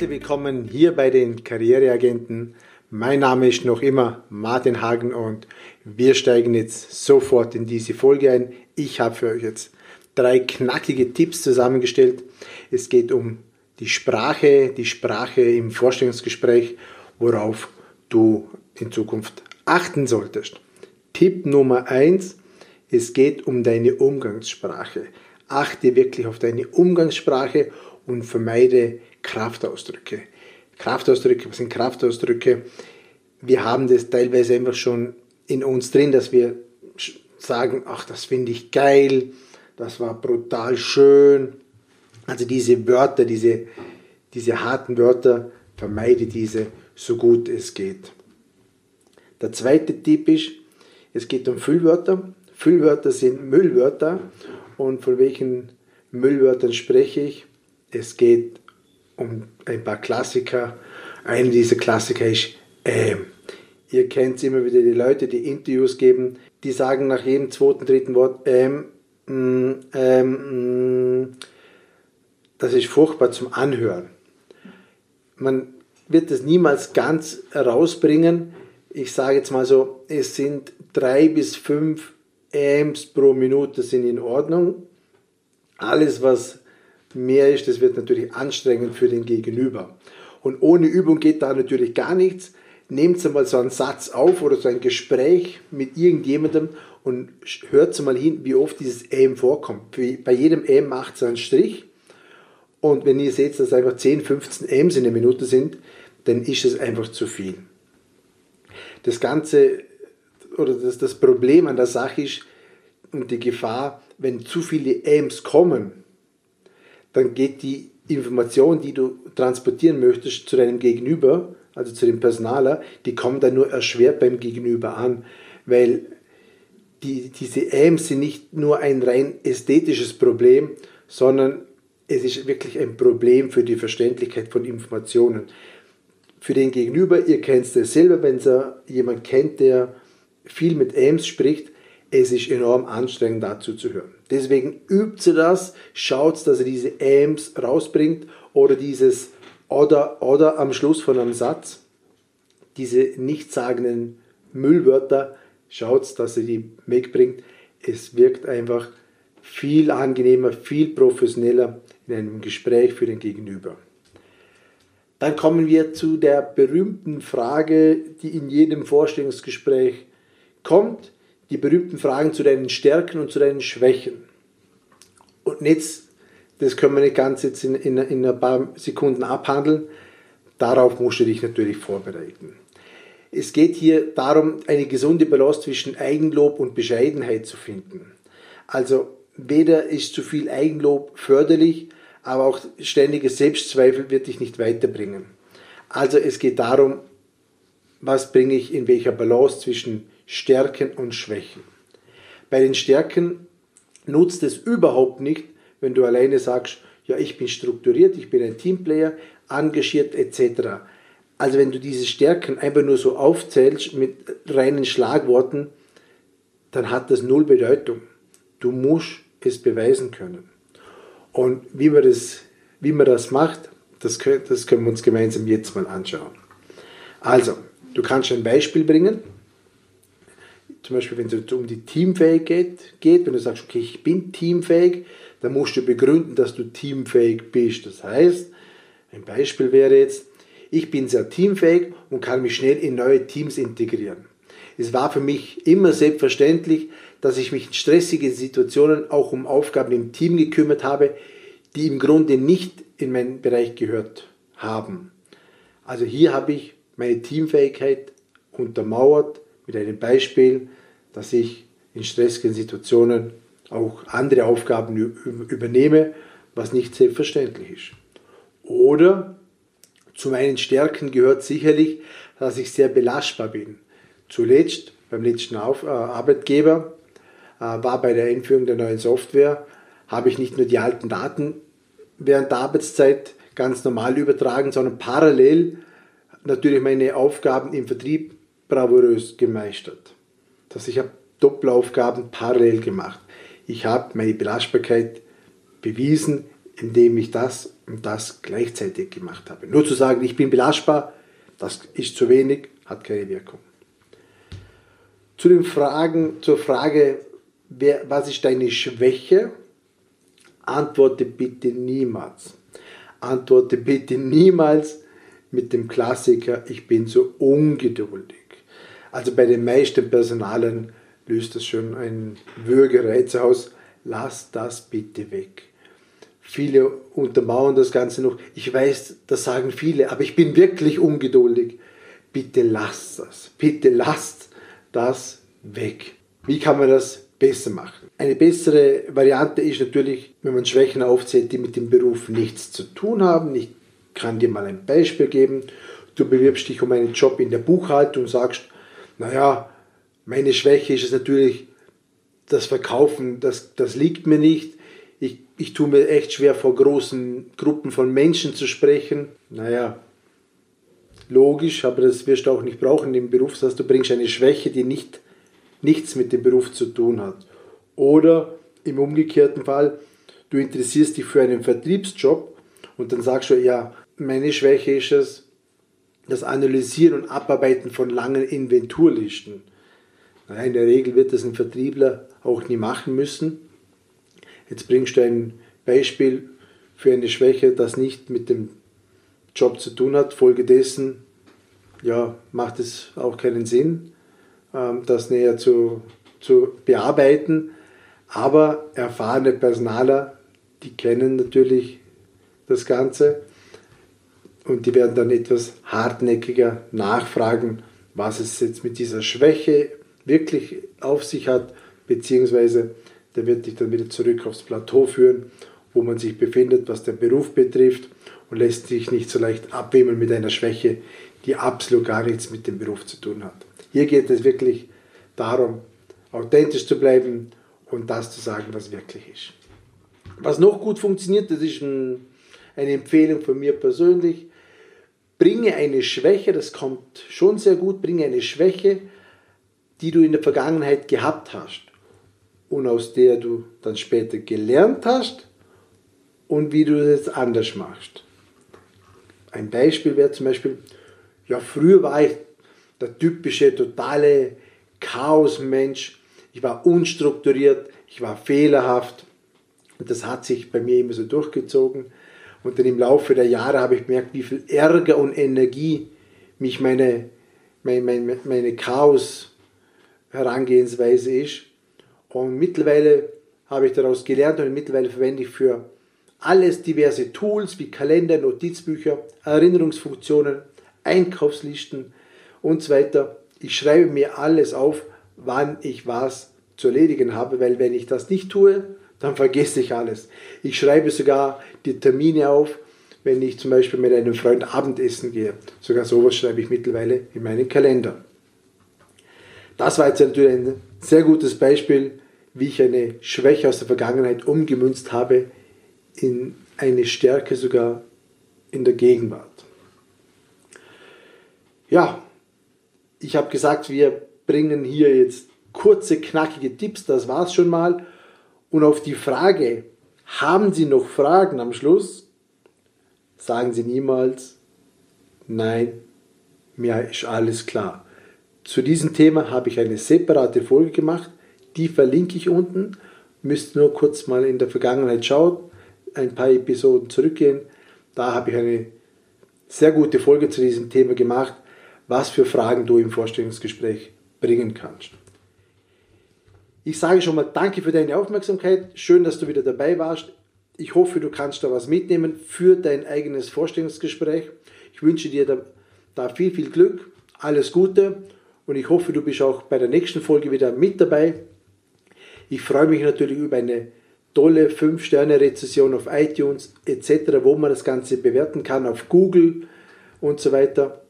Herzlich willkommen hier bei den Karriereagenten. Mein Name ist noch immer Martin Hagen und wir steigen jetzt sofort in diese Folge ein. Ich habe für euch jetzt drei knackige Tipps zusammengestellt. Es geht um die Sprache, die Sprache im Vorstellungsgespräch, worauf du in Zukunft achten solltest. Tipp Nummer eins: es geht um deine Umgangssprache. Achte wirklich auf deine Umgangssprache und vermeide Kraftausdrücke. Kraftausdrücke, was sind Kraftausdrücke? Wir haben das teilweise einfach schon in uns drin, dass wir sagen, ach, das finde ich geil, das war brutal schön. Also diese Wörter, diese, diese harten Wörter, vermeide diese so gut es geht. Der zweite Tipp ist, es geht um Füllwörter. Füllwörter sind Müllwörter. Und von welchen Müllwörtern spreche ich? Es geht um ein paar Klassiker. Einer dieser Klassiker ist ähm. Ihr kennt immer wieder die Leute, die Interviews geben, die sagen nach jedem zweiten, dritten Wort ähm, mm, ähm, mm. das ist furchtbar zum Anhören. Man wird das niemals ganz rausbringen. Ich sage jetzt mal so, es sind drei bis fünf Amps pro Minute sind in Ordnung. Alles, was mehr ist, das wird natürlich anstrengend für den Gegenüber. Und ohne Übung geht da natürlich gar nichts. Nehmt mal so einen Satz auf oder so ein Gespräch mit irgendjemandem und hört mal hin, wie oft dieses AM vorkommt. Bei jedem AM macht es einen Strich. Und wenn ihr seht, dass einfach 10, 15 Ams in der Minute sind, dann ist es einfach zu viel. Das Ganze oder das, das Problem an der Sache ist und die Gefahr, wenn zu viele Ams kommen, dann geht die Information, die du transportieren möchtest zu deinem Gegenüber, also zu dem Personaler, die kommt dann nur erschwert beim Gegenüber an, weil die, diese Ams sind nicht nur ein rein ästhetisches Problem, sondern es ist wirklich ein Problem für die Verständlichkeit von Informationen. Für den Gegenüber, ihr kennt es selber, wenn ihr jemand kennt, der viel mit Ams spricht, es ist enorm anstrengend dazu zu hören. Deswegen übt sie das, schaut, dass ihr diese Ams rausbringt oder dieses oder, oder am Schluss von einem Satz, diese nichtssagenden Müllwörter, schaut, dass ihr die wegbringt. Es wirkt einfach viel angenehmer, viel professioneller in einem Gespräch für den Gegenüber. Dann kommen wir zu der berühmten Frage, die in jedem Vorstellungsgespräch kommt, die berühmten Fragen zu deinen Stärken und zu deinen Schwächen. Und jetzt, das können wir nicht ganz jetzt in, in, in ein paar Sekunden abhandeln, darauf musst du dich natürlich vorbereiten. Es geht hier darum, eine gesunde Balance zwischen Eigenlob und Bescheidenheit zu finden. Also weder ist zu viel Eigenlob förderlich, aber auch ständiges Selbstzweifel wird dich nicht weiterbringen. Also es geht darum, was bringe ich in welcher Balance zwischen Stärken und Schwächen. Bei den Stärken nutzt es überhaupt nicht, wenn du alleine sagst, ja, ich bin strukturiert, ich bin ein Teamplayer, engagiert etc. Also wenn du diese Stärken einfach nur so aufzählst mit reinen Schlagworten, dann hat das null Bedeutung. Du musst es beweisen können. Und wie man das, wie man das macht, das, das können wir uns gemeinsam jetzt mal anschauen. Also, du kannst ein Beispiel bringen. Zum Beispiel, wenn es um die Teamfähigkeit geht, wenn du sagst, okay, ich bin teamfähig, dann musst du begründen, dass du teamfähig bist. Das heißt, ein Beispiel wäre jetzt, ich bin sehr teamfähig und kann mich schnell in neue Teams integrieren. Es war für mich immer selbstverständlich, dass ich mich in stressigen Situationen auch um Aufgaben im Team gekümmert habe, die im Grunde nicht in meinen Bereich gehört haben. Also hier habe ich meine Teamfähigkeit untermauert mit einem Beispiel, dass ich in stressigen Situationen auch andere Aufgaben übernehme, was nicht selbstverständlich ist. Oder zu meinen Stärken gehört sicherlich, dass ich sehr belastbar bin. Zuletzt beim letzten Auf, äh, Arbeitgeber äh, war bei der Einführung der neuen Software, habe ich nicht nur die alten Daten während der Arbeitszeit ganz normal übertragen, sondern parallel natürlich meine Aufgaben im Vertrieb bravourös gemeistert. Das ich habe Doppelaufgaben parallel gemacht. Ich habe meine Belastbarkeit bewiesen, indem ich das und das gleichzeitig gemacht habe. Nur zu sagen, ich bin belastbar, das ist zu wenig, hat keine Wirkung. Zu den Fragen, zur Frage, wer, was ist deine Schwäche? Antworte bitte niemals. Antworte bitte niemals mit dem Klassiker, ich bin so ungeduldig. Also bei den meisten Personalen löst das schon ein Würgereiz aus. Lass das bitte weg. Viele untermauern das Ganze noch. Ich weiß, das sagen viele, aber ich bin wirklich ungeduldig. Bitte lasst das. Bitte lasst das weg. Wie kann man das besser machen? Eine bessere Variante ist natürlich, wenn man Schwächen aufzählt, die mit dem Beruf nichts zu tun haben. Ich kann dir mal ein Beispiel geben. Du bewirbst dich um einen Job in der Buchhaltung und sagst, naja, meine Schwäche ist es natürlich, das Verkaufen, das, das liegt mir nicht ich, ich tue mir echt schwer, vor großen Gruppen von Menschen zu sprechen. Naja, logisch, aber das wirst du auch nicht brauchen im Beruf, das heißt, du bringst eine Schwäche, die nicht, nichts mit dem Beruf zu tun hat. Oder im umgekehrten Fall, du interessierst dich für einen Vertriebsjob und dann sagst du, ja, meine Schwäche ist es, das Analysieren und Abarbeiten von langen Inventurlisten. In der Regel wird das ein Vertriebler auch nie machen müssen. Jetzt bringst du ein Beispiel für eine Schwäche, das nicht mit dem Job zu tun hat. Folgedessen ja, macht es auch keinen Sinn, ähm, das näher zu, zu bearbeiten. Aber erfahrene Personaler, die kennen natürlich das Ganze und die werden dann etwas hartnäckiger nachfragen, was es jetzt mit dieser Schwäche wirklich auf sich hat, beziehungsweise der wird dich dann wieder zurück aufs Plateau führen, wo man sich befindet, was den Beruf betrifft und lässt sich nicht so leicht abwimmeln mit einer Schwäche, die absolut gar nichts mit dem Beruf zu tun hat. Hier geht es wirklich darum, authentisch zu bleiben und das zu sagen, was wirklich ist. Was noch gut funktioniert, das ist ein, eine Empfehlung von mir persönlich. Bringe eine Schwäche, das kommt schon sehr gut, bringe eine Schwäche, die du in der Vergangenheit gehabt hast und aus der du dann später gelernt hast und wie du das anders machst. Ein Beispiel wäre zum Beispiel, ja, früher war ich der typische, totale Chaosmensch. Ich war unstrukturiert, ich war fehlerhaft und das hat sich bei mir immer so durchgezogen. Und dann im Laufe der Jahre habe ich gemerkt, wie viel Ärger und Energie mich meine, meine, meine, meine Chaos-Herangehensweise ist. Und mittlerweile habe ich daraus gelernt und mittlerweile verwende ich für alles diverse Tools wie Kalender, Notizbücher, Erinnerungsfunktionen, Einkaufslisten und so weiter. Ich schreibe mir alles auf, wann ich was zu erledigen habe, weil wenn ich das nicht tue, dann vergesse ich alles. Ich schreibe sogar die Termine auf, wenn ich zum Beispiel mit einem Freund Abendessen gehe. Sogar sowas schreibe ich mittlerweile in meinen Kalender. Das war jetzt natürlich ein sehr gutes Beispiel, wie ich eine Schwäche aus der Vergangenheit umgemünzt habe in eine Stärke sogar in der Gegenwart. Ja, ich habe gesagt, wir bringen hier jetzt kurze, knackige Tipps, das war es schon mal. Und auf die Frage, haben Sie noch Fragen am Schluss? Sagen Sie niemals, nein, mir ist alles klar. Zu diesem Thema habe ich eine separate Folge gemacht, die verlinke ich unten. Müsst nur kurz mal in der Vergangenheit schauen, ein paar Episoden zurückgehen. Da habe ich eine sehr gute Folge zu diesem Thema gemacht, was für Fragen du im Vorstellungsgespräch bringen kannst. Ich sage schon mal Danke für deine Aufmerksamkeit. Schön, dass du wieder dabei warst. Ich hoffe, du kannst da was mitnehmen für dein eigenes Vorstellungsgespräch. Ich wünsche dir da, da viel, viel Glück, alles Gute und ich hoffe, du bist auch bei der nächsten Folge wieder mit dabei. Ich freue mich natürlich über eine tolle 5-Sterne-Rezession auf iTunes etc., wo man das Ganze bewerten kann, auf Google und so weiter.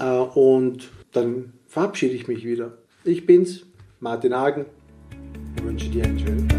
Äh, und dann verabschiede ich mich wieder. Ich bin's, Martin Hagen. Ich wünsche